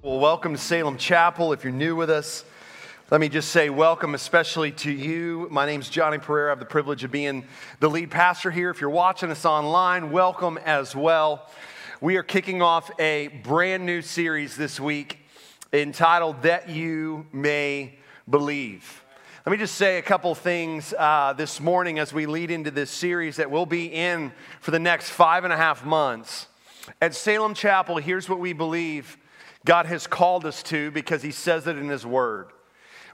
Well, welcome to Salem Chapel. If you're new with us, let me just say welcome, especially to you. My name's Johnny Pereira. I have the privilege of being the lead pastor here. If you're watching us online, welcome as well. We are kicking off a brand new series this week entitled That You May Believe. Let me just say a couple things uh, this morning as we lead into this series that we'll be in for the next five and a half months. At Salem Chapel, here's what we believe God has called us to because He says it in His Word.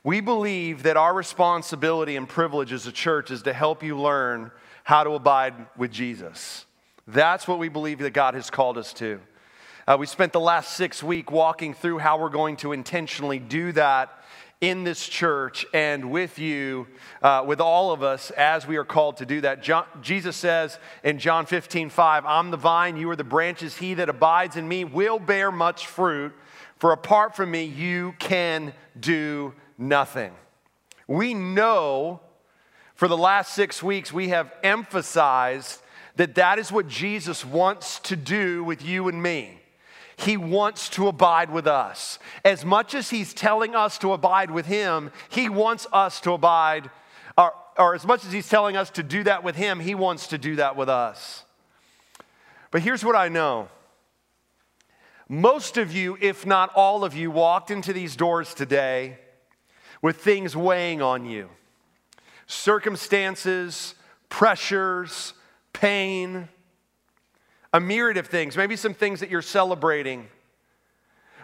We believe that our responsibility and privilege as a church is to help you learn how to abide with Jesus. That's what we believe that God has called us to. Uh, we spent the last six weeks walking through how we're going to intentionally do that in this church and with you, uh, with all of us, as we are called to do that. John, Jesus says in John 15, 5, I'm the vine, you are the branches. He that abides in me will bear much fruit, for apart from me, you can do nothing. We know for the last six weeks, we have emphasized that that is what Jesus wants to do with you and me. He wants to abide with us. As much as He's telling us to abide with Him, He wants us to abide, or, or as much as He's telling us to do that with Him, He wants to do that with us. But here's what I know most of you, if not all of you, walked into these doors today with things weighing on you circumstances, pressures, pain a myriad of things, maybe some things that you're celebrating.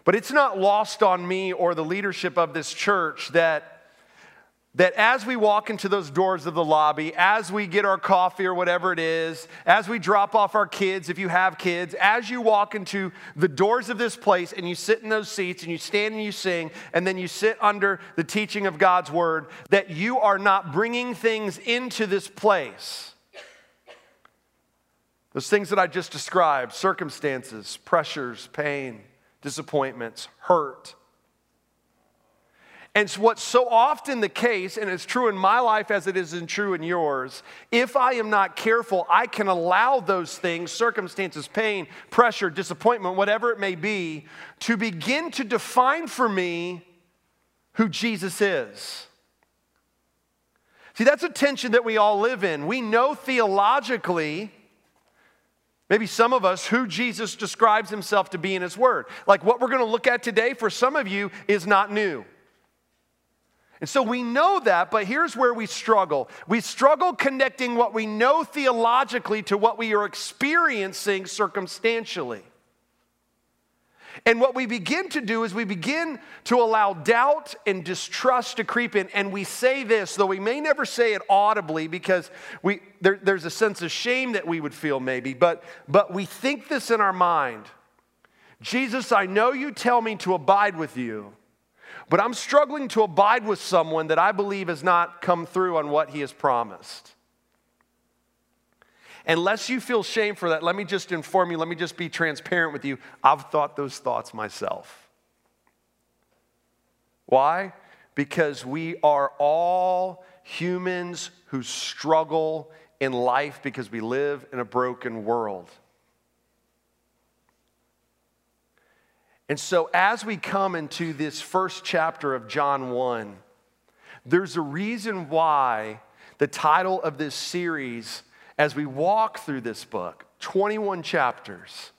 But it's not lost on me or the leadership of this church that that as we walk into those doors of the lobby, as we get our coffee or whatever it is, as we drop off our kids, if you have kids, as you walk into the doors of this place and you sit in those seats and you stand and you sing, and then you sit under the teaching of God's word, that you are not bringing things into this place those things that I just described circumstances, pressures, pain, disappointments, hurt. And it's what's so often the case, and it's true in my life as it is in true in yours, if I am not careful, I can allow those things, circumstances, pain, pressure, disappointment, whatever it may be, to begin to define for me who Jesus is. See, that's a tension that we all live in. We know theologically Maybe some of us who Jesus describes himself to be in his word. Like what we're going to look at today for some of you is not new. And so we know that, but here's where we struggle. We struggle connecting what we know theologically to what we are experiencing circumstantially. And what we begin to do is we begin to allow doubt and distrust to creep in. And we say this, though we may never say it audibly because we, there, there's a sense of shame that we would feel maybe, but, but we think this in our mind Jesus, I know you tell me to abide with you, but I'm struggling to abide with someone that I believe has not come through on what he has promised. Unless you feel shame for that, let me just inform you, let me just be transparent with you. I've thought those thoughts myself. Why? Because we are all humans who struggle in life because we live in a broken world. And so, as we come into this first chapter of John 1, there's a reason why the title of this series as we walk through this book, 21 chapters,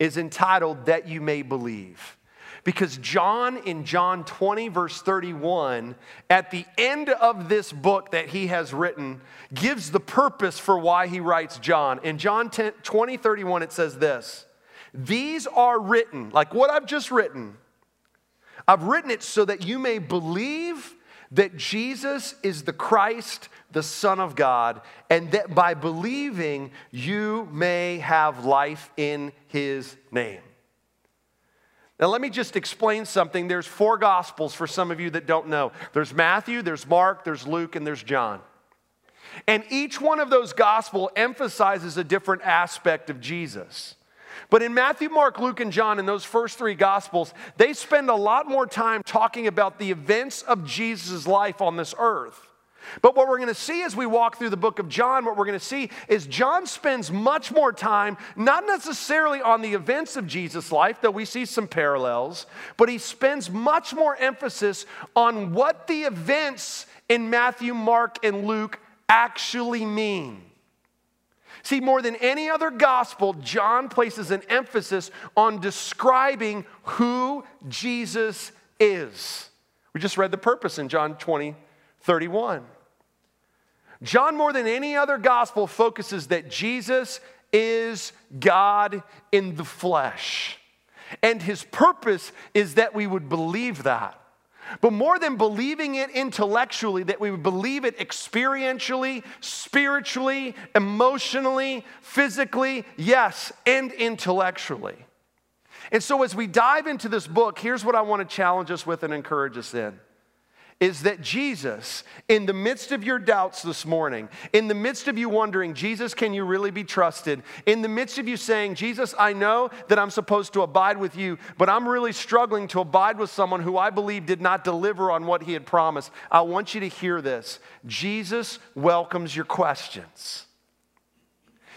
is entitled That You May Believe. Because John, in John 20, verse 31, at the end of this book that he has written, gives the purpose for why he writes John. In John 10, 20, 31, it says this These are written, like what I've just written, I've written it so that you may believe that Jesus is the Christ, the Son of God, and that by believing you may have life in his name. Now, let me just explain something. There's four gospels for some of you that don't know there's Matthew, there's Mark, there's Luke, and there's John. And each one of those gospel emphasizes a different aspect of Jesus. But in Matthew, Mark, Luke, and John, in those first three gospels, they spend a lot more time talking about the events of Jesus' life on this earth. But what we're going to see as we walk through the book of John, what we're going to see is John spends much more time, not necessarily on the events of Jesus' life, though we see some parallels, but he spends much more emphasis on what the events in Matthew, Mark, and Luke actually mean. See, more than any other gospel, John places an emphasis on describing who Jesus is. We just read the purpose in John 20, 31. John, more than any other gospel, focuses that Jesus is God in the flesh. And his purpose is that we would believe that. But more than believing it intellectually, that we believe it experientially, spiritually, emotionally, physically, yes, and intellectually. And so, as we dive into this book, here's what I want to challenge us with and encourage us in is that Jesus, in the midst of your doubts this morning, in the midst of you wondering, Jesus, can you really be trusted? In the midst of you saying, Jesus, I know that I'm supposed to abide with you, but I'm really struggling to abide with someone who I believe did not deliver on what he had promised. I want you to hear this. Jesus welcomes your questions.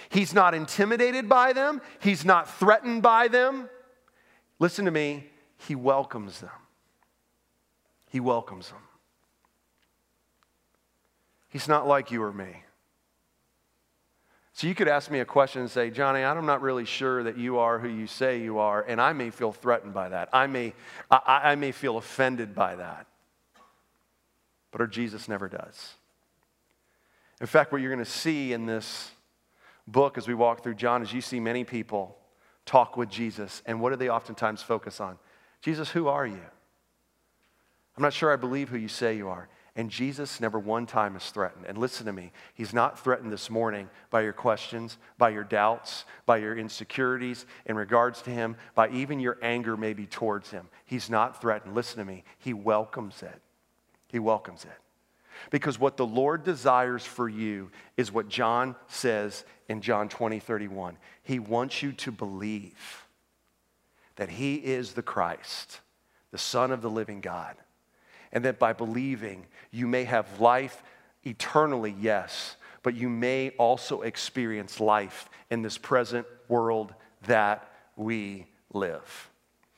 He's not intimidated by them, he's not threatened by them. Listen to me, he welcomes them. He welcomes them. He's not like you or me. So you could ask me a question and say, Johnny, I'm not really sure that you are who you say you are, and I may feel threatened by that. I may, I, I may feel offended by that. But our Jesus never does. In fact, what you're going to see in this book as we walk through John is you see many people talk with Jesus, and what do they oftentimes focus on? Jesus, who are you? I'm not sure I believe who you say you are. And Jesus never one time is threatened. And listen to me, He's not threatened this morning by your questions, by your doubts, by your insecurities in regards to Him, by even your anger maybe towards Him. He's not threatened. Listen to me, He welcomes it. He welcomes it. Because what the Lord desires for you is what John says in John 20, 31. He wants you to believe that He is the Christ, the Son of the living God and that by believing you may have life eternally, yes, but you may also experience life in this present world that we live.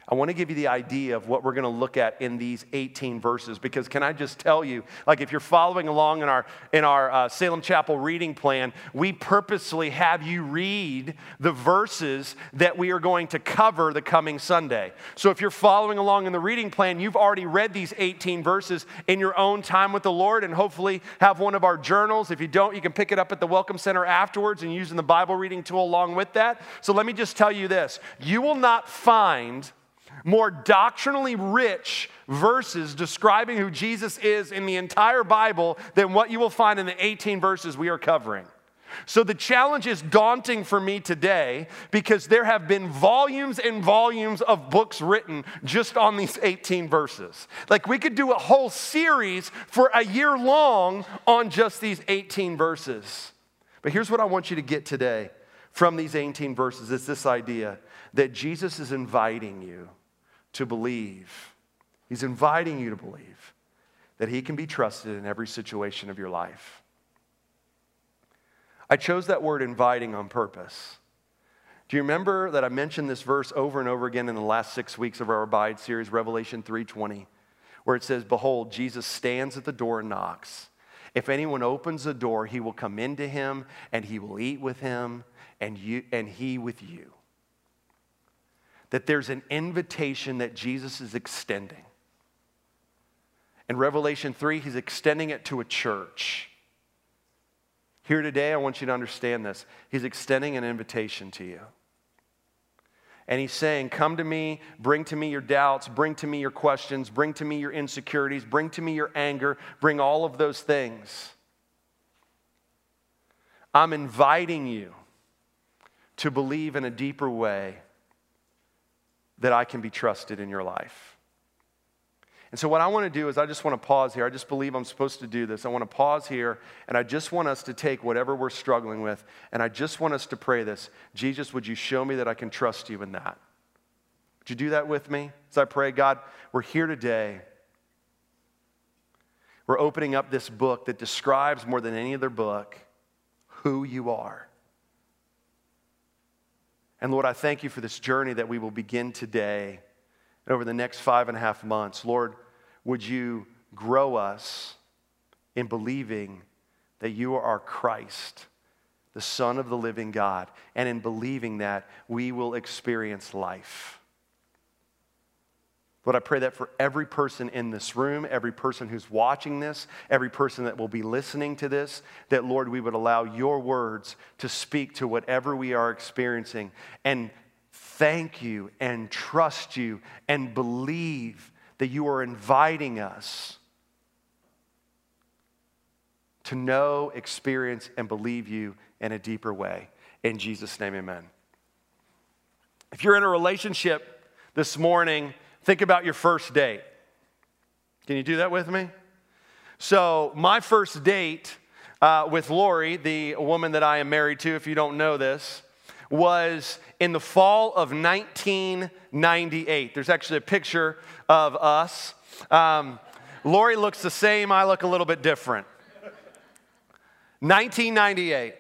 I want to give you the idea of what we're going to look at in these 18 verses because can I just tell you, like if you're following along in our in our uh, Salem Chapel reading plan, we purposely have you read the verses that we are going to cover the coming Sunday. So if you're following along in the reading plan, you've already read these 18 verses in your own time with the Lord and hopefully have one of our journals. If you don't, you can pick it up at the Welcome Center afterwards and using the Bible reading tool along with that. So let me just tell you this: you will not find more doctrinally rich verses describing who Jesus is in the entire Bible than what you will find in the 18 verses we are covering. So the challenge is daunting for me today because there have been volumes and volumes of books written just on these 18 verses. Like we could do a whole series for a year long on just these 18 verses. But here's what I want you to get today from these 18 verses it's this idea that Jesus is inviting you to believe. He's inviting you to believe that He can be trusted in every situation of your life. I chose that word inviting on purpose. Do you remember that I mentioned this verse over and over again in the last six weeks of our Abide series, Revelation 3:20, where it says, Behold, Jesus stands at the door and knocks. If anyone opens the door, he will come into him and he will eat with him and, you, and he with you that there's an invitation that Jesus is extending. In Revelation 3, he's extending it to a church. Here today, I want you to understand this. He's extending an invitation to you. And he's saying, Come to me, bring to me your doubts, bring to me your questions, bring to me your insecurities, bring to me your anger, bring all of those things. I'm inviting you to believe in a deeper way that I can be trusted in your life. And so, what I want to do is, I just want to pause here. I just believe I'm supposed to do this. I want to pause here, and I just want us to take whatever we're struggling with, and I just want us to pray this Jesus, would you show me that I can trust you in that? Would you do that with me as I pray? God, we're here today. we're opening up this book that describes more than any other book who you are. And Lord, I thank you for this journey that we will begin today and over the next five and a half months. Lord, would you grow us in believing that you are Christ, the Son of the living God, and in believing that we will experience life. Lord, I pray that for every person in this room, every person who's watching this, every person that will be listening to this, that, Lord, we would allow your words to speak to whatever we are experiencing and thank you and trust you and believe that you are inviting us to know, experience, and believe you in a deeper way. In Jesus' name, amen. If you're in a relationship this morning, Think about your first date. Can you do that with me? So, my first date uh, with Lori, the woman that I am married to, if you don't know this, was in the fall of 1998. There's actually a picture of us. Um, Lori looks the same, I look a little bit different. 1998.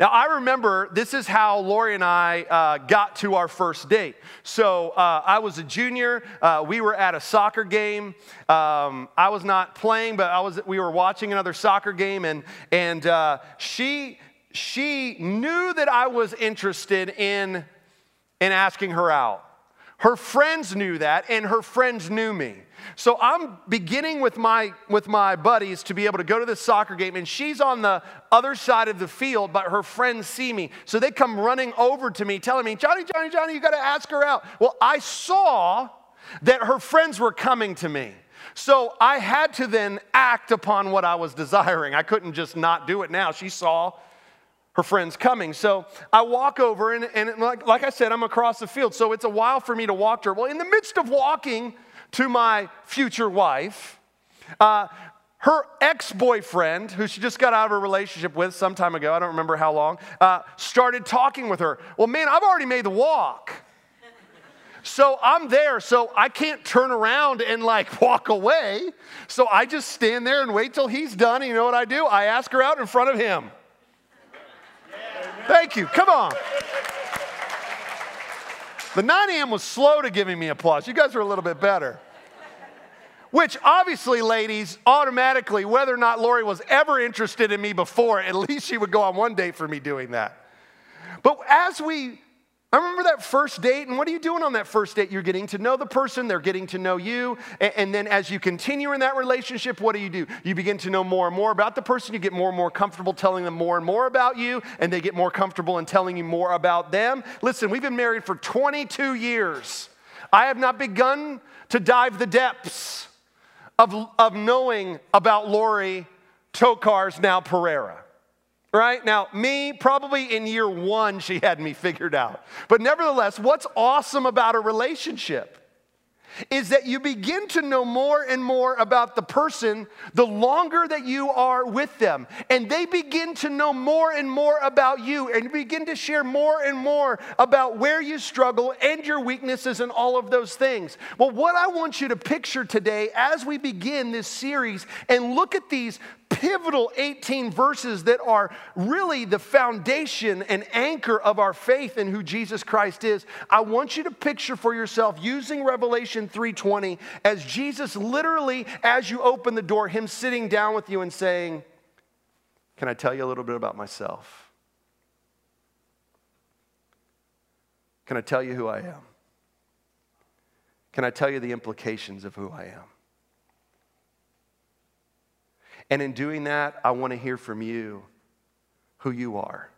Now, I remember this is how Lori and I uh, got to our first date. So, uh, I was a junior. Uh, we were at a soccer game. Um, I was not playing, but I was, we were watching another soccer game, and, and uh, she, she knew that I was interested in, in asking her out. Her friends knew that, and her friends knew me. So I'm beginning with my, with my buddies to be able to go to this soccer game, and she's on the other side of the field, but her friends see me. So they come running over to me, telling me, Johnny, Johnny, Johnny, you got to ask her out. Well, I saw that her friends were coming to me. So I had to then act upon what I was desiring. I couldn't just not do it now. She saw her friends coming. So I walk over, and, and like, like I said, I'm across the field. So it's a while for me to walk to her. Well, in the midst of walking to my future wife, uh, her ex boyfriend, who she just got out of a relationship with some time ago, I don't remember how long, uh, started talking with her. Well, man, I've already made the walk. So I'm there, so I can't turn around and like walk away. So I just stand there and wait till he's done. And you know what I do? I ask her out in front of him. Thank you. Come on. The 9 a.m. was slow to giving me applause. You guys are a little bit better. Which obviously, ladies, automatically, whether or not Lori was ever interested in me before, at least she would go on one date for me doing that. But as we I remember that first date, and what are you doing on that first date? You're getting to know the person, they're getting to know you, and, and, then as you continue in that relationship, what do you do? You begin to know more and more about the person, you get more and more comfortable telling them more and more about you, and they get more comfortable in telling you more about them. Listen, we've been married for 22 years. I have not begun to dive the depths of, of knowing about Lori Tokars, now Pereira right? Now, me, probably in year one, she had me figured out. But nevertheless, what's awesome about a relationship is that you begin to know more and more about the person the longer that you are with them. And they begin to know more and more about you and begin to share more and more about where you struggle and your weaknesses and all of those things. Well, what I want you to picture today as we begin this series and look at these pivotal 18 verses that are really the foundation and anchor of our faith in who Jesus Christ is. I want you to picture for yourself using Revelation 3:20 as Jesus literally as you open the door him sitting down with you and saying, "Can I tell you a little bit about myself? Can I tell you who I am? Can I tell you the implications of who I am?" And in doing that, I want to hear from you who you are,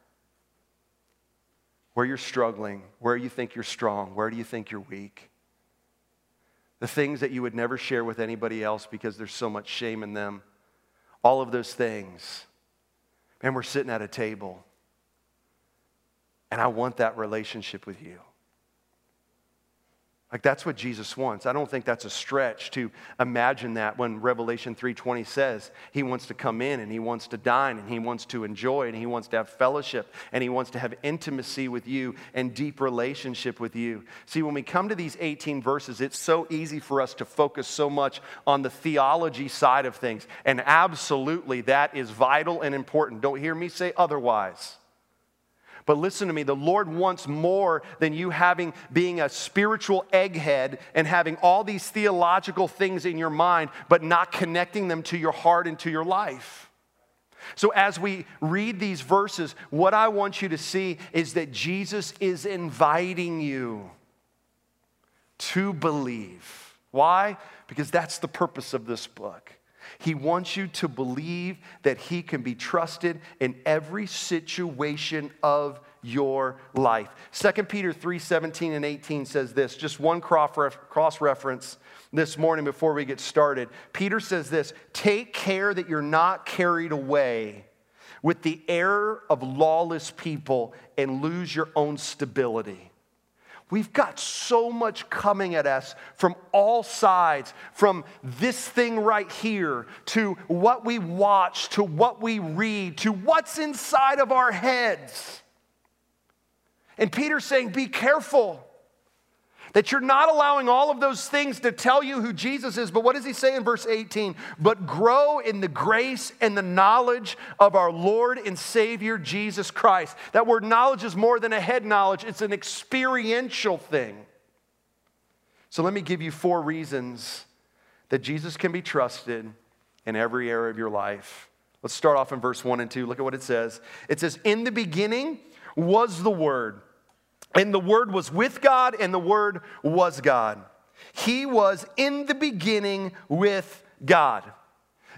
where you're struggling, where you think you're strong, where do you think you're weak. The things that you would never share with anybody else because there's so much shame in them. All of those things. And we're sitting at a table. And I want that relationship with you. Like that's what Jesus wants. I don't think that's a stretch to imagine that when Revelation 3:20 says he wants to come in and he wants to dine and he wants to enjoy and he wants to have fellowship and he wants to have intimacy with you and deep relationship with you. See, when we come to these 18 verses, it's so easy for us to focus so much on the theology side of things. And absolutely that is vital and important. Don't hear me say otherwise. But listen to me, the Lord wants more than you having being a spiritual egghead and having all these theological things in your mind, but not connecting them to your heart and to your life. So, as we read these verses, what I want you to see is that Jesus is inviting you to believe. Why? Because that's the purpose of this book. He wants you to believe that He can be trusted in every situation of your life. 2 Peter 3 17 and 18 says this, just one cross reference this morning before we get started. Peter says this Take care that you're not carried away with the error of lawless people and lose your own stability. We've got so much coming at us from all sides, from this thing right here to what we watch, to what we read, to what's inside of our heads. And Peter's saying, Be careful. That you're not allowing all of those things to tell you who Jesus is. But what does he say in verse 18? But grow in the grace and the knowledge of our Lord and Savior Jesus Christ. That word knowledge is more than a head knowledge, it's an experiential thing. So let me give you four reasons that Jesus can be trusted in every area of your life. Let's start off in verse 1 and 2. Look at what it says. It says, In the beginning was the Word and the Word was with God, and the Word was God. He was in the beginning with God.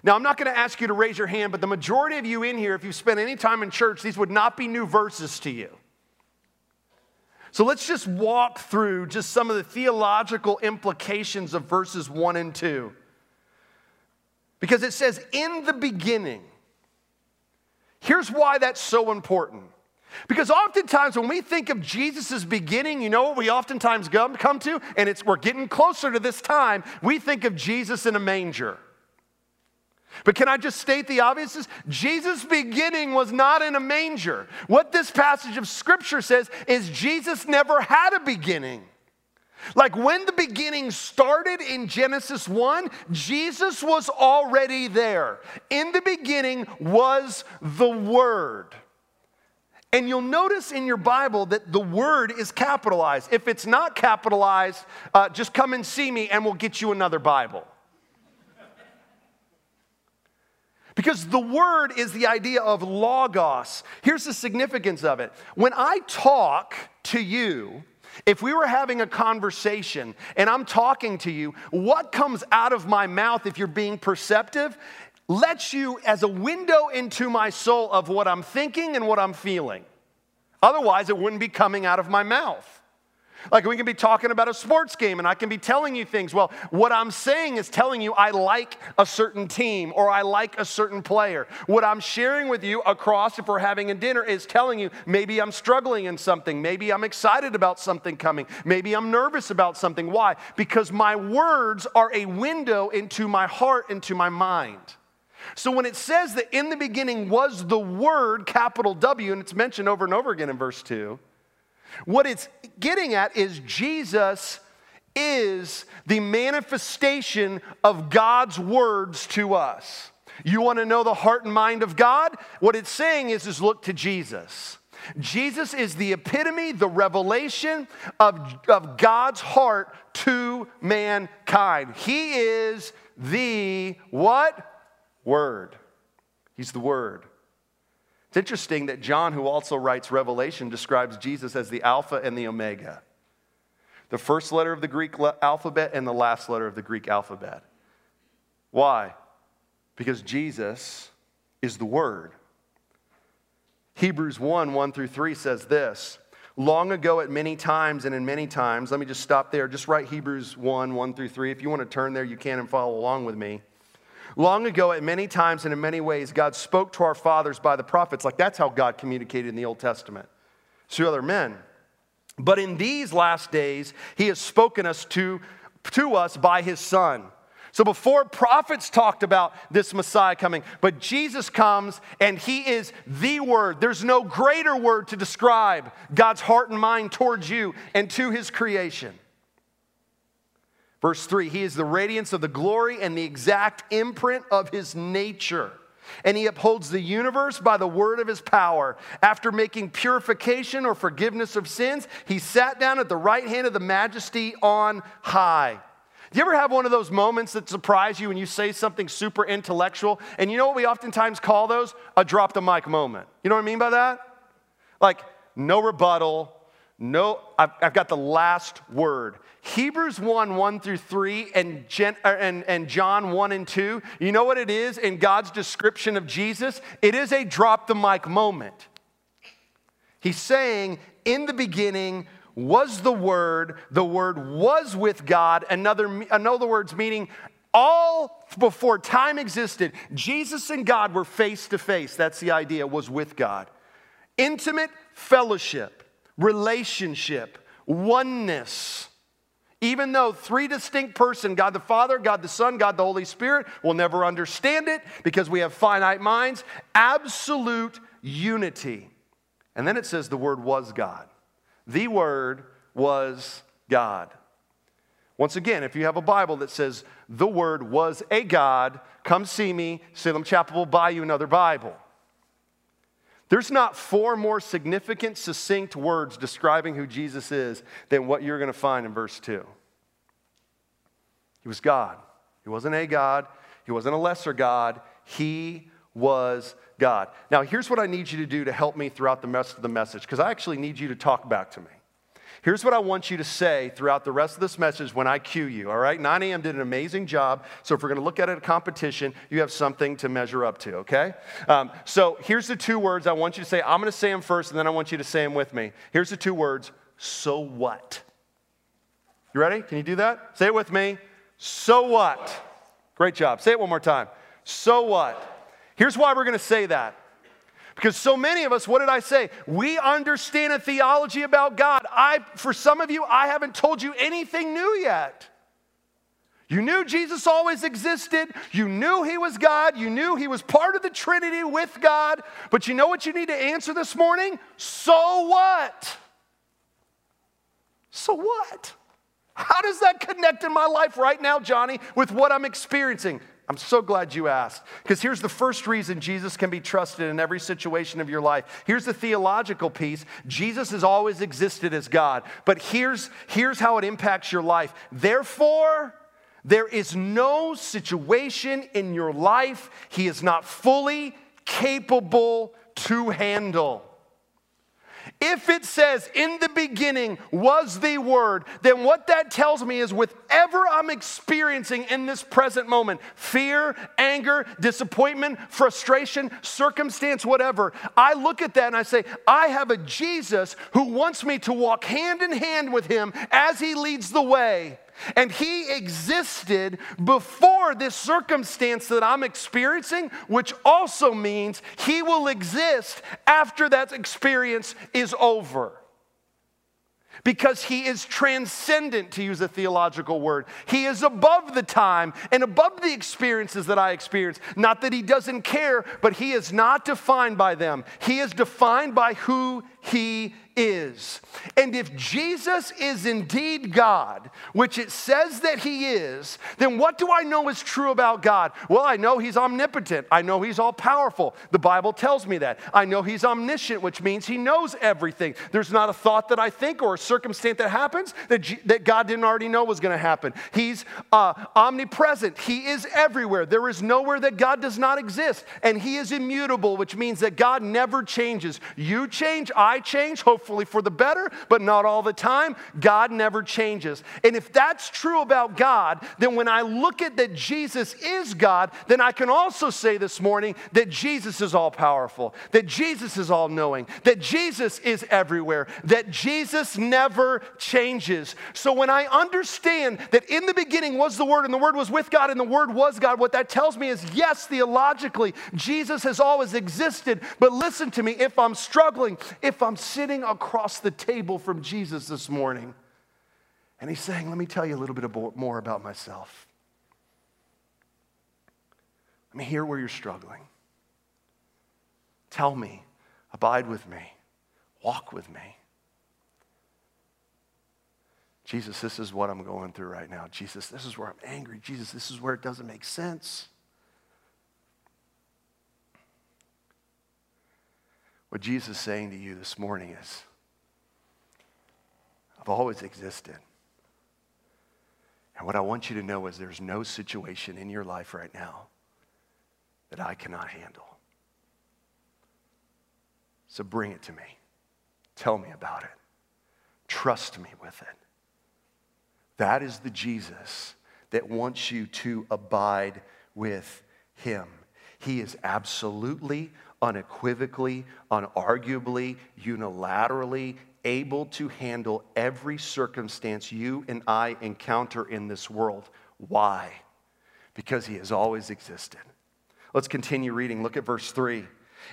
Now, I'm not going to ask you to raise your hand, but the majority of you in here, if you've spent any time in church, these would not be new verses to you. So let's just walk through just some of the theological implications of verses 1 and 2. Because it says, in the beginning. Here's why that's so important. Because oftentimes when we think of Jesus' beginning, you know what we oftentimes come to? And it's we're getting closer to this time, we think of Jesus in a manger. But can I just state the obvious? Jesus' beginning was not in a manger. What this passage of scripture says is Jesus never had a beginning. Like when the beginning started in Genesis 1, Jesus was already there. In the beginning was the Word. And you'll notice in your Bible that the word is capitalized. If it's not capitalized, uh, just come and see me and we'll get you another Bible. Because the word is the idea of logos. Here's the significance of it. When I talk to you, if we were having a conversation and I'm talking to you, what comes out of my mouth, if you're being perceptive, lets you as a window into my soul of what I'm thinking and what I'm feeling. Otherwise, it wouldn't be coming out of my mouth. Like we can be talking about a sports game and I can be telling you things. Well, what I'm saying is telling you I like a certain team or I like a certain player. What I'm sharing with you across, if we're having a dinner, is telling you maybe I'm struggling in something. Maybe I'm excited about something coming. Maybe I'm nervous about something. Why? Because my words are a window into my heart, into my mind. So when it says that in the beginning was the Word, capital W, and it's mentioned over and over again in verse 2, what it's getting at is Jesus is the manifestation of God's words to us. You want to know the heart and mind of God? What it's saying is, is look to Jesus. Jesus is the epitome, the revelation of, of God's heart to mankind. He is the what? Word. He's the Word. It's interesting that John, who also writes Revelation, describes Jesus as the Alpha and the Omega, the first letter of the Greek alphabet and the last letter of the Greek alphabet. Why? Because Jesus is the Word. Hebrews 1 1 through 3 says this Long ago, at many times and in many times, let me just stop there. Just write Hebrews 1 1 through 3. If you want to turn there, you can and follow along with me. Long ago, at many times and in many ways, God spoke to our fathers by the prophets. Like that's how God communicated in the Old Testament through other men. But in these last days, he has spoken us to, to us by his Son. So before prophets talked about this Messiah coming, but Jesus comes and he is the word. There's no greater word to describe God's heart and mind towards you and to his creation. Verse 3 He is the radiance of the glory and the exact imprint of his nature and he upholds the universe by the word of his power. After making purification or forgiveness of sins, he sat down at the right hand of the majesty on high. Do you ever have one of those moments that surprise you when you say something super intellectual? And you know what we oftentimes call those? A drop the mic moment. You know what I mean by that? Like, no rebuttal, no, I've, I've, got the last word. Hebrews 1 1 through 3 and, Gen, er, and, and John 1 and 2, you know what it is in God's description of Jesus? It is a drop the mic moment. He's saying, in the beginning was the Word, the Word was with God. Another, in other words, meaning all before time existed, Jesus and God were face to face. That's the idea, was with God. Intimate fellowship relationship, oneness. Even though three distinct person, God the Father, God the Son, God the Holy Spirit, will never understand it because we have finite minds, absolute unity. And then it says the Word was God. The Word was God. Once again, if you have a Bible that says the Word was a God, come see me. Salem Chapel will buy you another Bible. There's not four more significant, succinct words describing who Jesus is than what you're going to find in verse 2. He was God. He wasn't a God, He wasn't a lesser God. He was God. Now, here's what I need you to do to help me throughout the rest of the message, because I actually need you to talk back to me. Here's what I want you to say throughout the rest of this message when I cue you, all right? 9 a.m. did an amazing job. So if we're going to look at it a competition, you have something to measure up to, okay? Um, so here's the two words I want you to say. I'm going to say them first, and then I want you to say them with me. Here's the two words so what? You ready? Can you do that? Say it with me. So what? Great job. Say it one more time. So what? Here's why we're going to say that. Because so many of us, what did I say? We understand a theology about God. I, for some of you, I haven't told you anything new yet. You knew Jesus always existed. You knew he was God. You knew he was part of the Trinity with God. But you know what you need to answer this morning? So what? So what? How does that connect in my life right now, Johnny, with what I'm experiencing? I'm so glad you asked. Because here's the first reason Jesus can be trusted in every situation of your life. Here's the theological piece Jesus has always existed as God. But here's, here's how it impacts your life. Therefore, there is no situation in your life he is not fully capable to handle. If it says, in the beginning was the Word, then what that tells me is, whatever I'm experiencing in this present moment fear, anger, disappointment, frustration, circumstance, whatever I look at that and I say, I have a Jesus who wants me to walk hand in hand with Him as He leads the way. And he existed before this circumstance that I'm experiencing, which also means he will exist after that experience is over because he is transcendent, to use a theological word. He is above the time and above the experiences that I experience. Not that he doesn't care, but he is not defined by them. He is defined by who he is. And if Jesus is indeed God, which it says that he is, then what do I know is true about God? Well, I know he's omnipotent. I know he's all powerful. The Bible tells me that. I know he's omniscient, which means he knows everything. There's not a thought that I think or a circumstance that happens that, G- that God didn't already know was going to happen. He's uh, omnipresent. He is everywhere. There is nowhere that God does not exist. And he is immutable, which means that God never changes. You change, I change. Hopefully, hopefully for the better, but not all the time. God never changes. And if that's true about God, then when I look at that Jesus is God, then I can also say this morning that Jesus is all powerful, that Jesus is all knowing, that Jesus is everywhere, that Jesus never changes. So when I understand that in the beginning was the Word and the Word was with God and the Word was God, what that tells me is yes, theologically, Jesus has always existed. But listen to me, if I'm struggling, if I'm sitting across the table from Jesus this morning. And he's saying, Let me tell you a little bit more about myself. Let me hear where you're struggling. Tell me, abide with me, walk with me. Jesus, this is what I'm going through right now. Jesus, this is where I'm angry. Jesus, this is where it doesn't make sense. What Jesus is saying to you this morning is I've always existed. And what I want you to know is there's no situation in your life right now that I cannot handle. So bring it to me. Tell me about it. Trust me with it. That is the Jesus that wants you to abide with him. He is absolutely, unequivocally, unarguably, unilaterally able to handle every circumstance you and I encounter in this world. Why? Because he has always existed. Let's continue reading. Look at verse 3.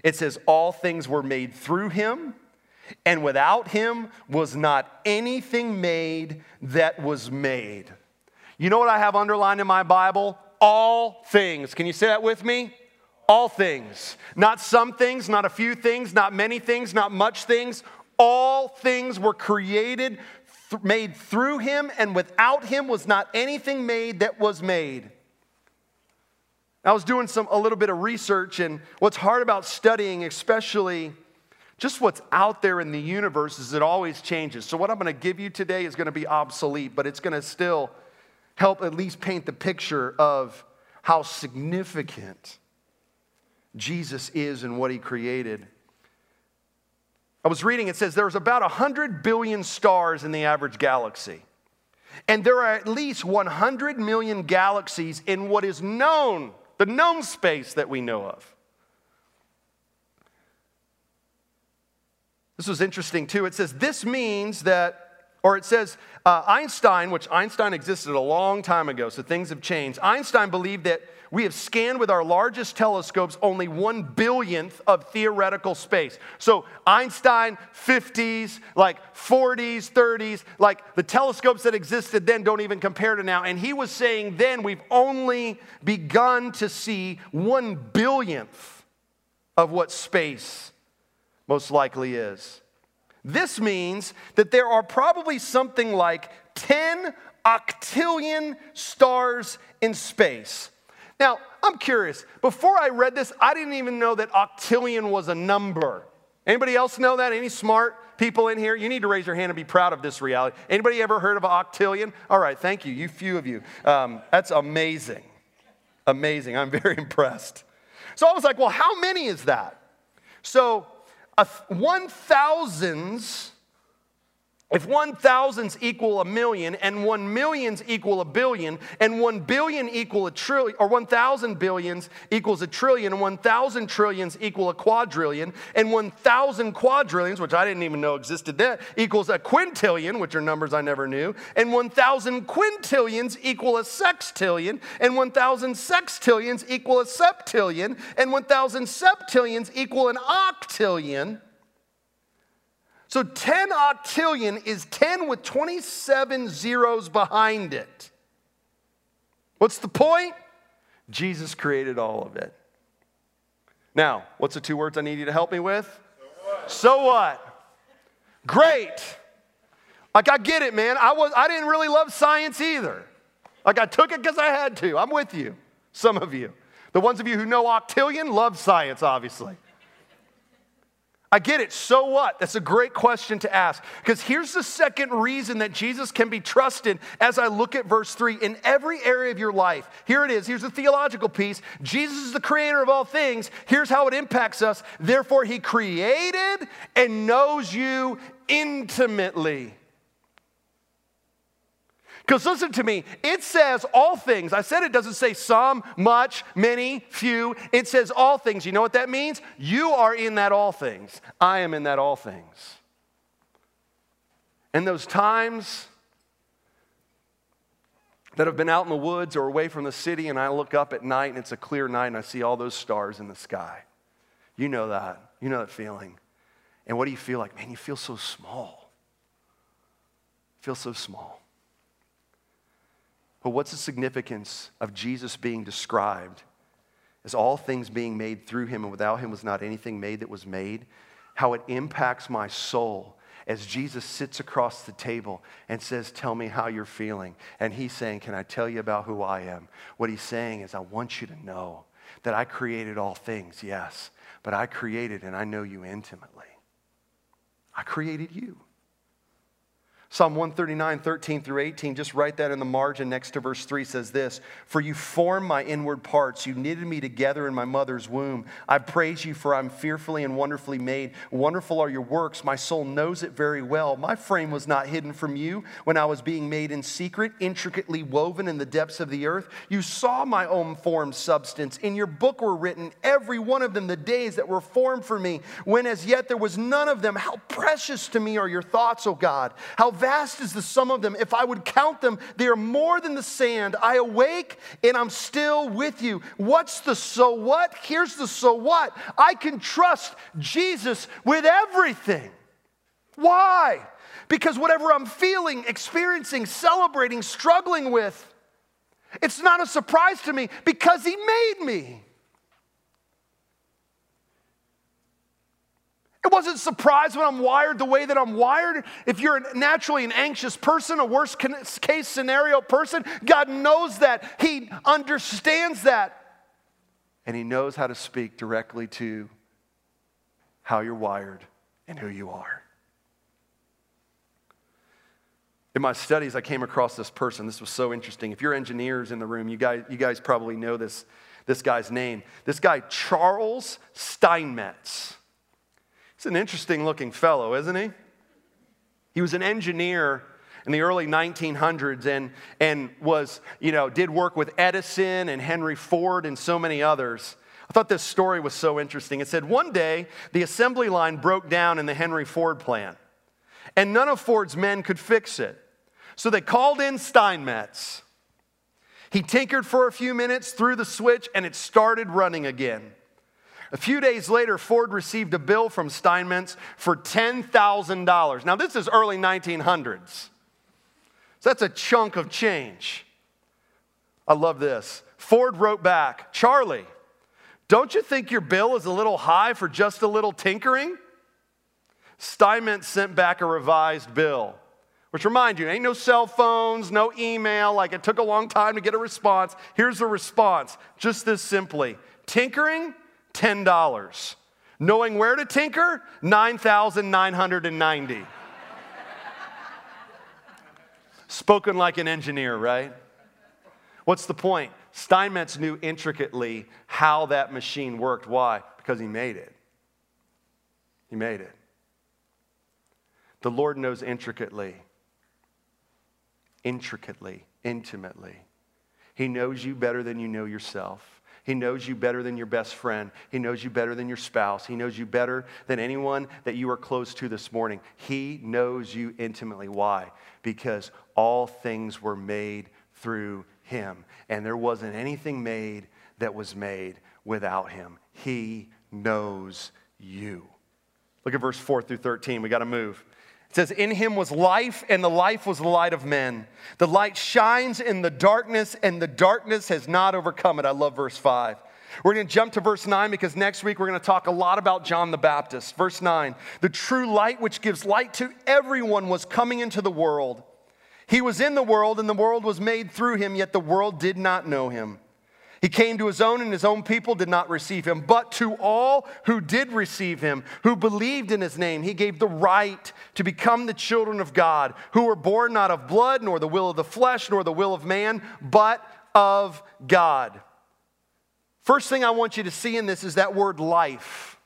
It says, All things were made through him, and without him was not anything made that was made. You know what I have underlined in my Bible? All things. Can you say that with me? All things. Not some things, not a few things, not many things, not much things. All things were created, th- made through him, and without him was not anything made that was made. I was doing some a little bit of research, and what's hard about studying, especially just what's out there in the universe, is it always changes. So, what I'm going to give you today is going to be obsolete, but it's going to still help at least paint the picture of how significant Jesus is and what he created. I was reading, it says there's about 100 billion stars in the average galaxy. And there are at least 100 million galaxies in what is known the known space that we know of. This was interesting too. It says, This means that or it says uh, Einstein, which Einstein existed a long time ago, so things have changed. Einstein believed that we have scanned with our largest telescopes only one billionth of theoretical space. So Einstein, 50s, like 40s, 30s, like the telescopes that existed then don't even compare to now. And he was saying then we've only begun to see one billionth of what space most likely is. This means that there are probably something like 10 octillion stars in space. Now, I'm curious. Before I read this, I didn't even know that octillion was a number. Anybody else know that? Any smart people in here? You need to raise your hand and be proud of this reality. Anybody ever heard of octillion? All right, thank you. You few of you. Um, that's amazing. Amazing. I'm very impressed. So I was like, well, how many is that? So a one thousands, if one thousands equal a million, and equal a billion, and one billion equal a trillion, or one thousand billions equals a trillion, and one thousand trillions equal a quadrillion, and one thousand quadrillions, which I didn't even know existed then, equals a quintillion, which are numbers I never knew, and one thousand quintillions equal a sextillion, and one thousand sextillions equal a septillion, and one thousand septillions equal an octillion. So 10 octillion is 10 with 27 zeros behind it. What's the point? Jesus created all of it. Now, what's the two words I need you to help me with? So what? So what? Great. Like I get it, man. I was I didn't really love science either. Like I took it because I had to. I'm with you. Some of you. The ones of you who know octillion love science, obviously. I get it. So what? That's a great question to ask. Because here's the second reason that Jesus can be trusted as I look at verse 3 in every area of your life. Here it is. Here's the theological piece. Jesus is the creator of all things. Here's how it impacts us. Therefore, he created and knows you intimately. Because listen to me, it says all things. I said it doesn't say some, much, many, few. It says all things. You know what that means? You are in that all things. I am in that all things. And those times that have been out in the woods or away from the city, and I look up at night and it's a clear night and I see all those stars in the sky. You know that. You know that feeling. And what do you feel like? Man, you feel so small. Feel so small. But what's the significance of Jesus being described as all things being made through him, and without him was not anything made that was made? How it impacts my soul as Jesus sits across the table and says, Tell me how you're feeling. And he's saying, Can I tell you about who I am? What he's saying is, I want you to know that I created all things, yes, but I created and I know you intimately. I created you. Psalm 139, 13 through 18, just write that in the margin next to verse 3 says this For you formed my inward parts, you knitted me together in my mother's womb. I praise you, for I'm fearfully and wonderfully made. Wonderful are your works, my soul knows it very well. My frame was not hidden from you when I was being made in secret, intricately woven in the depths of the earth. You saw my own formed substance. In your book were written, every one of them, the days that were formed for me, when as yet there was none of them. How precious to me are your thoughts, O God. How vast is the sum of them. If I would count them, they are more than the sand. I awake and I'm still with you. What's the so what? Here's the so what. I can trust Jesus with everything. Why? Because whatever I'm feeling, experiencing, celebrating, struggling with, it's not a surprise to me because He made me. Wasn't surprised when I'm wired the way that I'm wired. If you're naturally an anxious person, a worst case scenario person, God knows that. He understands that. And He knows how to speak directly to how you're wired and who you are. In my studies, I came across this person. This was so interesting. If you're engineers in the room, you guys, you guys probably know this, this guy's name. This guy, Charles Steinmetz. He's an interesting looking fellow, isn't he? He was an engineer in the early 1900s and, and was, you know, did work with Edison and Henry Ford and so many others. I thought this story was so interesting. It said one day the assembly line broke down in the Henry Ford plant, and none of Ford's men could fix it. So they called in Steinmetz. He tinkered for a few minutes, threw the switch, and it started running again. A few days later, Ford received a bill from Steinmetz for $10,000. Now, this is early 1900s. So that's a chunk of change. I love this. Ford wrote back Charlie, don't you think your bill is a little high for just a little tinkering? Steinmetz sent back a revised bill, which remind you, ain't no cell phones, no email, like it took a long time to get a response. Here's the response just this simply tinkering $10. Knowing where to tinker, 9,990. Spoken like an engineer, right? What's the point? Steinmetz knew intricately how that machine worked. Why? Because he made it. He made it. The Lord knows intricately, intricately, intimately. He knows you better than you know yourself. He knows you better than your best friend. He knows you better than your spouse. He knows you better than anyone that you are close to this morning. He knows you intimately. Why? Because all things were made through him. And there wasn't anything made that was made without him. He knows you. Look at verse 4 through 13. We got to move. It says, In him was life, and the life was the light of men. The light shines in the darkness, and the darkness has not overcome it. I love verse 5. We're going to jump to verse 9 because next week we're going to talk a lot about John the Baptist. Verse 9 The true light which gives light to everyone was coming into the world. He was in the world, and the world was made through him, yet the world did not know him. He came to his own, and his own people did not receive him. But to all who did receive him, who believed in his name, he gave the right to become the children of God, who were born not of blood, nor the will of the flesh, nor the will of man, but of God. First thing I want you to see in this is that word life.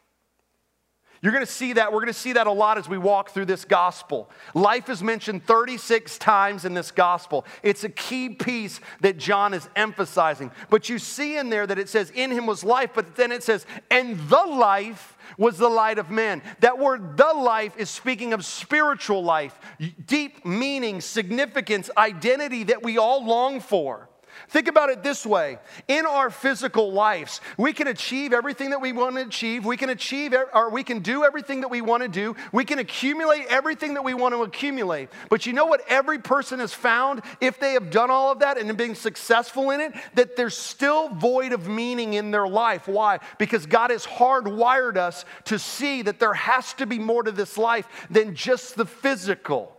You're going to see that. We're going to see that a lot as we walk through this gospel. Life is mentioned 36 times in this gospel. It's a key piece that John is emphasizing. But you see in there that it says, In him was life, but then it says, And the life was the light of men. That word, the life, is speaking of spiritual life, deep meaning, significance, identity that we all long for. Think about it this way in our physical lives, we can achieve everything that we want to achieve. We can achieve or we can do everything that we want to do. We can accumulate everything that we want to accumulate. But you know what every person has found if they have done all of that and been successful in it? That there's still void of meaning in their life. Why? Because God has hardwired us to see that there has to be more to this life than just the physical.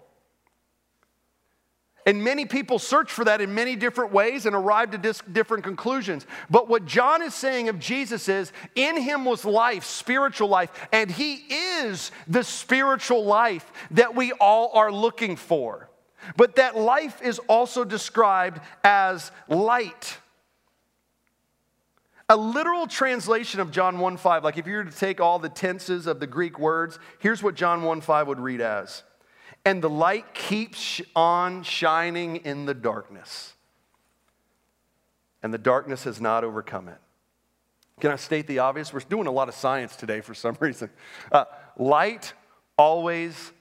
And many people search for that in many different ways and arrive to dis- different conclusions. But what John is saying of Jesus is in him was life, spiritual life, and he is the spiritual life that we all are looking for. But that life is also described as light. A literal translation of John 1 5, like if you were to take all the tenses of the Greek words, here's what John 1 5 would read as and the light keeps on shining in the darkness. And the darkness has not overcome it. Can I state the obvious? We're doing a lot of science today for some reason. Uh, light always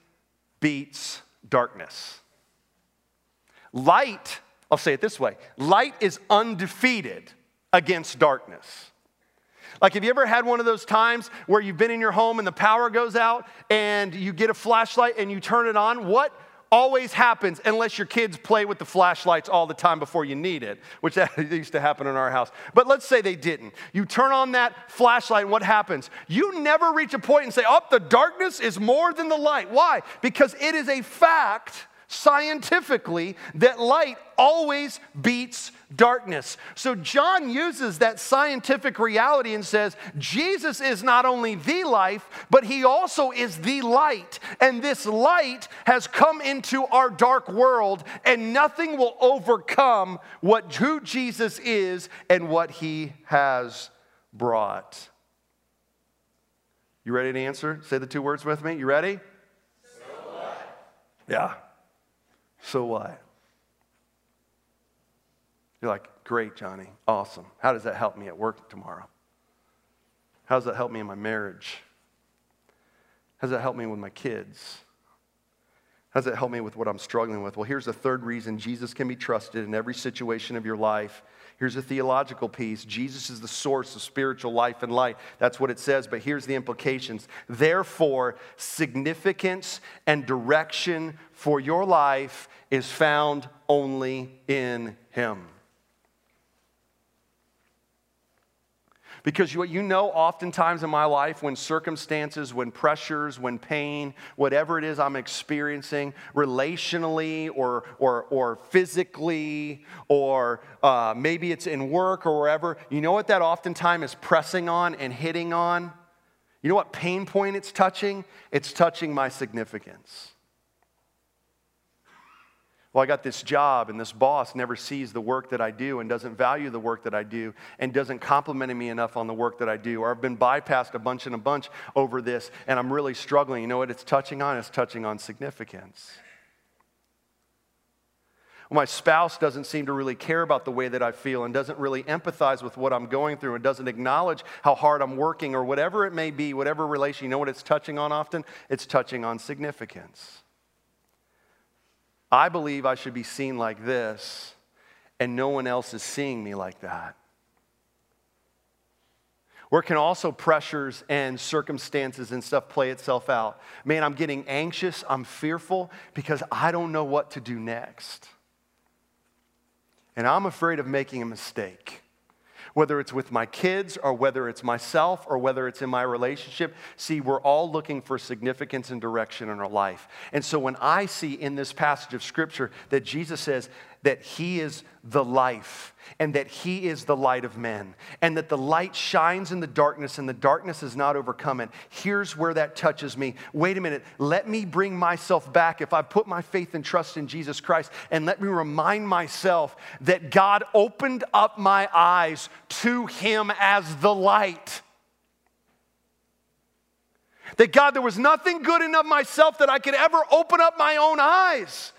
beats darkness. Light, I'll say it this way light is undefeated against darkness. Like, have you ever had one of those times where you've been in your home and the power goes out and you get a flashlight and you turn it on? What always happens unless your kids play with the flashlights all the time before you need it, which that used to happen in our house. But let's say they didn't. You turn on that flashlight, and what happens? You never reach a point and say, Oh, the darkness is more than the light. Why? Because it is a fact scientifically that light always beats darkness. So John uses that scientific reality and says, Jesus is not only the life, but he also is the light. And this light has come into our dark world, and nothing will overcome what who Jesus is and what he has brought. You ready to answer? Say the two words with me. You ready? So yeah. So what? You're like, great, Johnny. Awesome. How does that help me at work tomorrow? How does that help me in my marriage? How does that help me with my kids? How does that help me with what I'm struggling with? Well, here's the third reason Jesus can be trusted in every situation of your life Here's a theological piece Jesus is the source of spiritual life and light. That's what it says, but here's the implications. Therefore, significance and direction for your life is found only in Him. Because what you know, oftentimes in my life, when circumstances, when pressures, when pain, whatever it is I'm experiencing, relationally or, or, or physically, or uh, maybe it's in work or wherever, you know what that oftentimes is pressing on and hitting on? You know what pain point it's touching? It's touching my significance. Well, I got this job, and this boss never sees the work that I do and doesn't value the work that I do and doesn't compliment me enough on the work that I do. Or I've been bypassed a bunch and a bunch over this, and I'm really struggling. You know what it's touching on? It's touching on significance. Well, my spouse doesn't seem to really care about the way that I feel and doesn't really empathize with what I'm going through and doesn't acknowledge how hard I'm working or whatever it may be, whatever relation. You know what it's touching on often? It's touching on significance. I believe I should be seen like this, and no one else is seeing me like that. Where can also pressures and circumstances and stuff play itself out? Man, I'm getting anxious, I'm fearful because I don't know what to do next. And I'm afraid of making a mistake whether it's with my kids or whether it's myself or whether it's in my relationship. See, we're all looking for significance and direction in our life. And so when I see in this passage of scripture that Jesus says, that He is the life and that He is the light of men and that the light shines in the darkness and the darkness is not overcome it. Here's where that touches me. Wait a minute. Let me bring myself back if I put my faith and trust in Jesus Christ and let me remind myself that God opened up my eyes to Him as the light. That God, there was nothing good enough myself that I could ever open up my own eyes.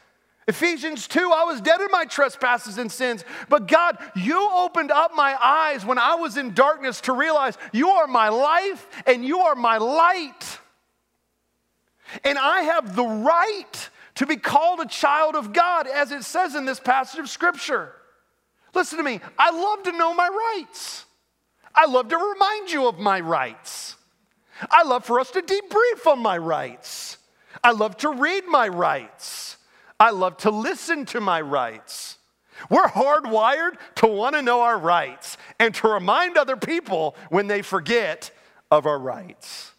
Ephesians 2, I was dead in my trespasses and sins. But God, you opened up my eyes when I was in darkness to realize you are my life and you are my light. And I have the right to be called a child of God, as it says in this passage of Scripture. Listen to me, I love to know my rights. I love to remind you of my rights. I love for us to debrief on my rights. I love to read my rights. I love to listen to my rights. We're hardwired to want to know our rights and to remind other people when they forget of our rights.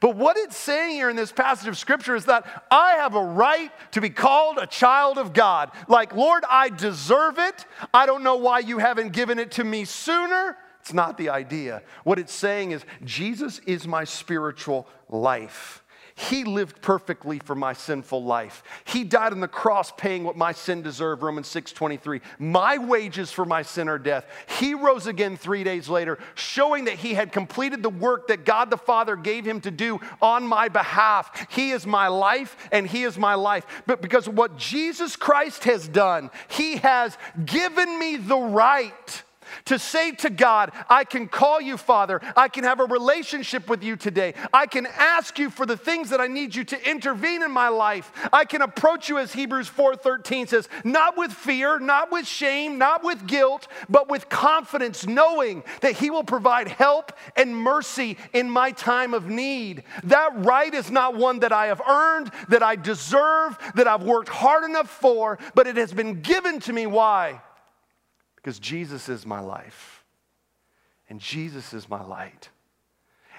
But what it's saying here in this passage of scripture is that I have a right to be called a child of God. Like, Lord, I deserve it. I don't know why you haven't given it to me sooner. It's not the idea. What it's saying is, Jesus is my spiritual life. He lived perfectly for my sinful life. He died on the cross paying what my sin deserved, Romans 6:23. My wages for my sin are death. He rose again 3 days later, showing that he had completed the work that God the Father gave him to do on my behalf. He is my life and he is my life. But because of what Jesus Christ has done, he has given me the right to say to God, I can call you Father. I can have a relationship with you today. I can ask you for the things that I need you to intervene in my life. I can approach you as Hebrews 4:13 says, not with fear, not with shame, not with guilt, but with confidence, knowing that He will provide help and mercy in my time of need. That right is not one that I have earned, that I deserve, that I've worked hard enough for, but it has been given to me. Why? Because Jesus is my life and Jesus is my light.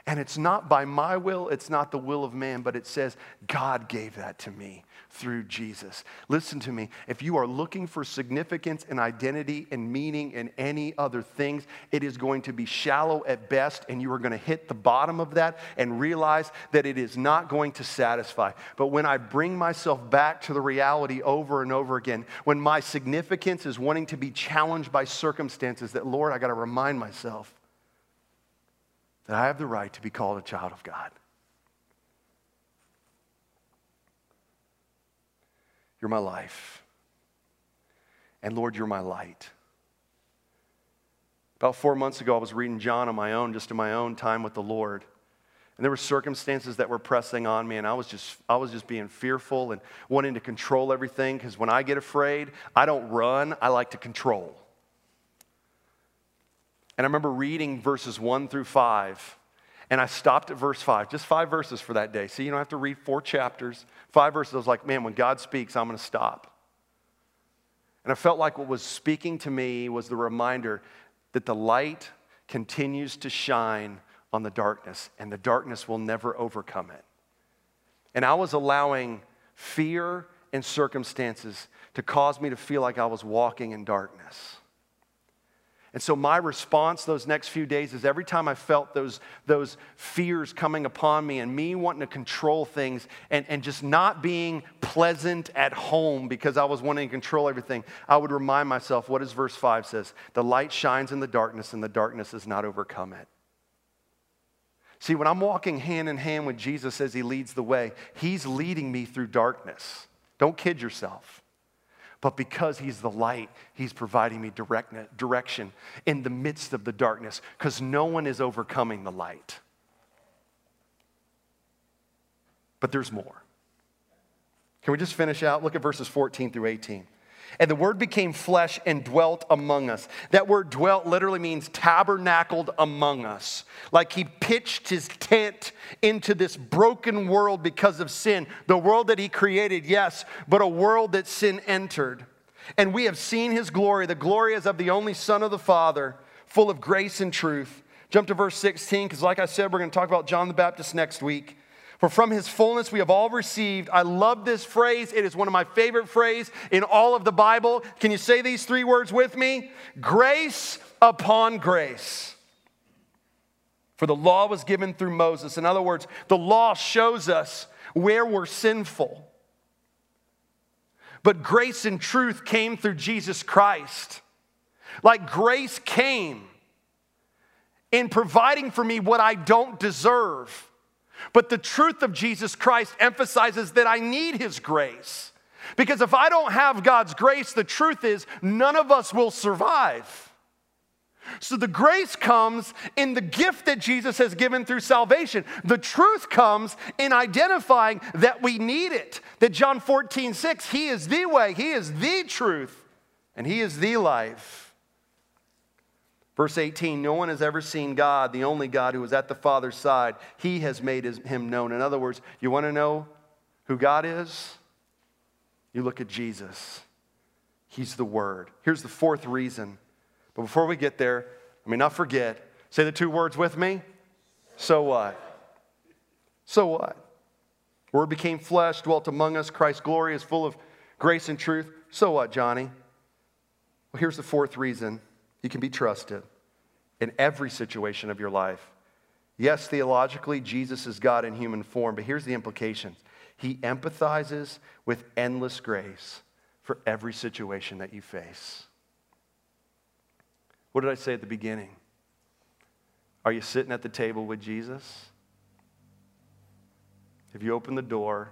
And it's not by my will, it's not the will of man, but it says God gave that to me through Jesus. Listen to me. If you are looking for significance and identity and meaning in any other things, it is going to be shallow at best, and you are going to hit the bottom of that and realize that it is not going to satisfy. But when I bring myself back to the reality over and over again, when my significance is wanting to be challenged by circumstances, that Lord, I got to remind myself that I have the right to be called a child of God. You're my life. And Lord, you're my light. About four months ago, I was reading John on my own, just in my own time with the Lord. And there were circumstances that were pressing on me, and I was just, I was just being fearful and wanting to control everything because when I get afraid, I don't run, I like to control. And I remember reading verses one through five, and I stopped at verse five, just five verses for that day. See, you don't have to read four chapters, five verses. I was like, man, when God speaks, I'm going to stop. And I felt like what was speaking to me was the reminder that the light continues to shine on the darkness, and the darkness will never overcome it. And I was allowing fear and circumstances to cause me to feel like I was walking in darkness. And so, my response those next few days is every time I felt those, those fears coming upon me and me wanting to control things and, and just not being pleasant at home because I was wanting to control everything, I would remind myself what does verse 5 says? The light shines in the darkness, and the darkness has not overcome it. See, when I'm walking hand in hand with Jesus as he leads the way, he's leading me through darkness. Don't kid yourself. But because He's the light, He's providing me direct, direction in the midst of the darkness because no one is overcoming the light. But there's more. Can we just finish out? Look at verses 14 through 18. And the word became flesh and dwelt among us. That word dwelt literally means tabernacled among us. Like he pitched his tent into this broken world because of sin. The world that he created, yes, but a world that sin entered. And we have seen his glory. The glory is of the only Son of the Father, full of grace and truth. Jump to verse 16, because like I said, we're going to talk about John the Baptist next week. For from his fullness we have all received. I love this phrase. It is one of my favorite phrases in all of the Bible. Can you say these three words with me? Grace upon grace. For the law was given through Moses. In other words, the law shows us where we're sinful. But grace and truth came through Jesus Christ. Like grace came in providing for me what I don't deserve. But the truth of Jesus Christ emphasizes that I need His grace. Because if I don't have God's grace, the truth is none of us will survive. So the grace comes in the gift that Jesus has given through salvation. The truth comes in identifying that we need it. That John 14, 6, He is the way, He is the truth, and He is the life. Verse 18 No one has ever seen God, the only God who is at the Father's side. He has made his, him known. In other words, you want to know who God is? You look at Jesus. He's the Word. Here's the fourth reason. But before we get there, I me not forget say the two words with me. So what? So what? Word became flesh, dwelt among us. Christ's glory is full of grace and truth. So what, Johnny? Well, here's the fourth reason you can be trusted in every situation of your life. Yes, theologically, Jesus is God in human form, but here's the implications He empathizes with endless grace for every situation that you face. What did I say at the beginning? Are you sitting at the table with Jesus? Have you opened the door?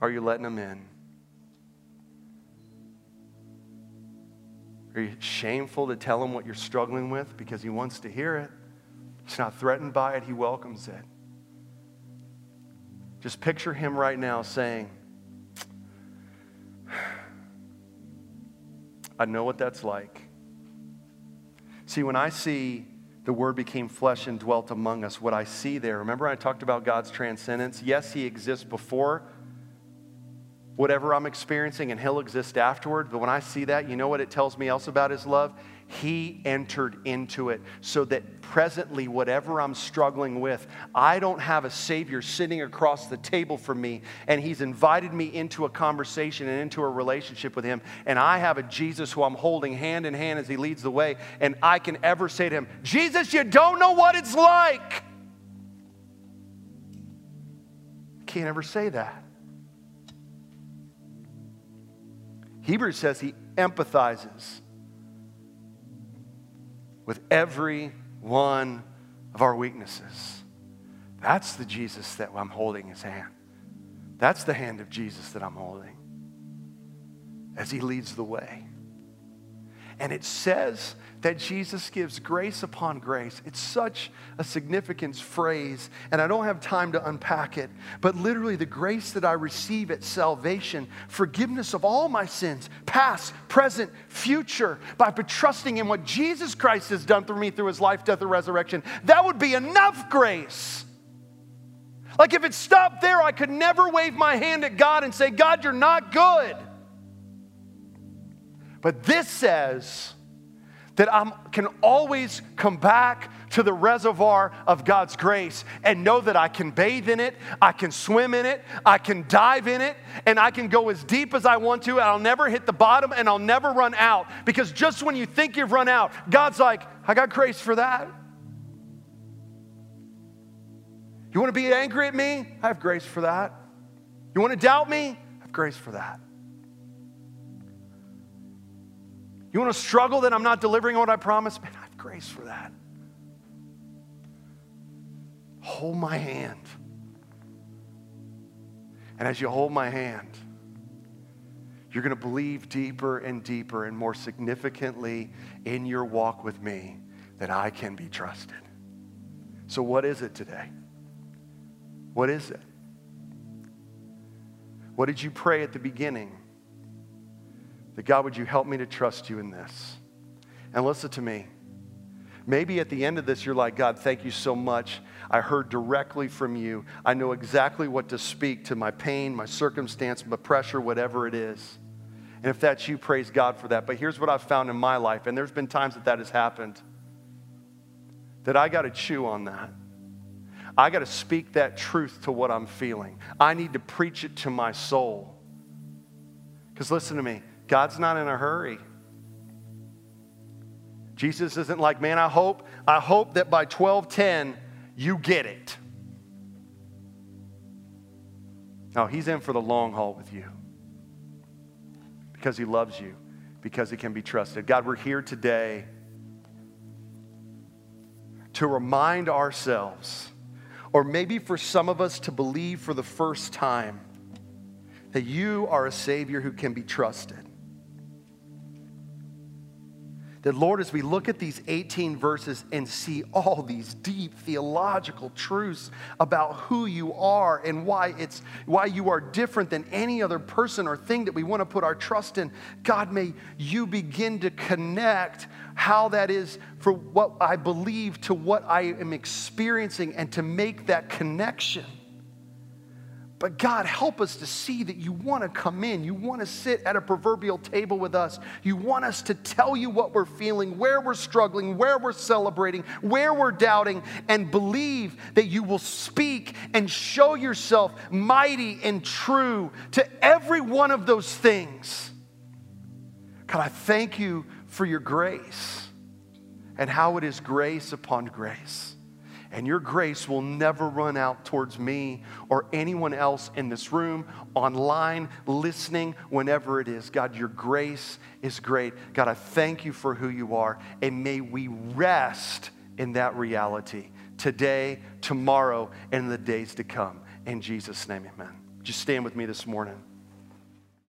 Are you letting him in? Are you shameful to tell him what you're struggling with because he wants to hear it? He's not threatened by it, he welcomes it. Just picture him right now saying, I know what that's like. See, when I see the Word became flesh and dwelt among us, what I see there, remember I talked about God's transcendence? Yes, He exists before whatever I'm experiencing, and He'll exist afterward. But when I see that, you know what it tells me else about His love? He entered into it so that presently, whatever I'm struggling with, I don't have a Savior sitting across the table from me, and He's invited me into a conversation and into a relationship with Him. And I have a Jesus who I'm holding hand in hand as He leads the way, and I can ever say to Him, Jesus, you don't know what it's like. I can't ever say that. Hebrews says He empathizes with every one of our weaknesses. That's the Jesus that I'm holding his hand. That's the hand of Jesus that I'm holding as he leads the way. And it says that Jesus gives grace upon grace. It's such a significant phrase, and I don't have time to unpack it. But literally, the grace that I receive at salvation, forgiveness of all my sins, past, present, future, by trusting in what Jesus Christ has done for me through his life, death, and resurrection, that would be enough grace. Like if it stopped there, I could never wave my hand at God and say, God, you're not good. But this says, that I can always come back to the reservoir of God's grace and know that I can bathe in it, I can swim in it, I can dive in it, and I can go as deep as I want to, and I'll never hit the bottom and I'll never run out. Because just when you think you've run out, God's like, I got grace for that. You want to be angry at me? I have grace for that. You want to doubt me? I have grace for that. You want to struggle that I'm not delivering what I promised? Man, I have grace for that. Hold my hand. And as you hold my hand, you're going to believe deeper and deeper and more significantly in your walk with me that I can be trusted. So, what is it today? What is it? What did you pray at the beginning? That God, would you help me to trust you in this? And listen to me. Maybe at the end of this, you're like, God, thank you so much. I heard directly from you. I know exactly what to speak to my pain, my circumstance, my pressure, whatever it is. And if that's you, praise God for that. But here's what I've found in my life, and there's been times that that has happened, that I got to chew on that. I got to speak that truth to what I'm feeling. I need to preach it to my soul. Because listen to me, God's not in a hurry. Jesus isn't like, man, I hope, I hope that by 1210 you get it. No, he's in for the long haul with you. Because he loves you, because he can be trusted. God, we're here today to remind ourselves, or maybe for some of us to believe for the first time, that you are a Savior who can be trusted that, Lord, as we look at these 18 verses and see all these deep theological truths about who you are and why, it's, why you are different than any other person or thing that we want to put our trust in, God, may you begin to connect how that is for what I believe to what I am experiencing and to make that connection. But God, help us to see that you want to come in. You want to sit at a proverbial table with us. You want us to tell you what we're feeling, where we're struggling, where we're celebrating, where we're doubting, and believe that you will speak and show yourself mighty and true to every one of those things. God, I thank you for your grace and how it is grace upon grace. And your grace will never run out towards me or anyone else in this room, online, listening, whenever it is. God, your grace is great. God, I thank you for who you are. And may we rest in that reality today, tomorrow, and the days to come. In Jesus' name, amen. Just stand with me this morning.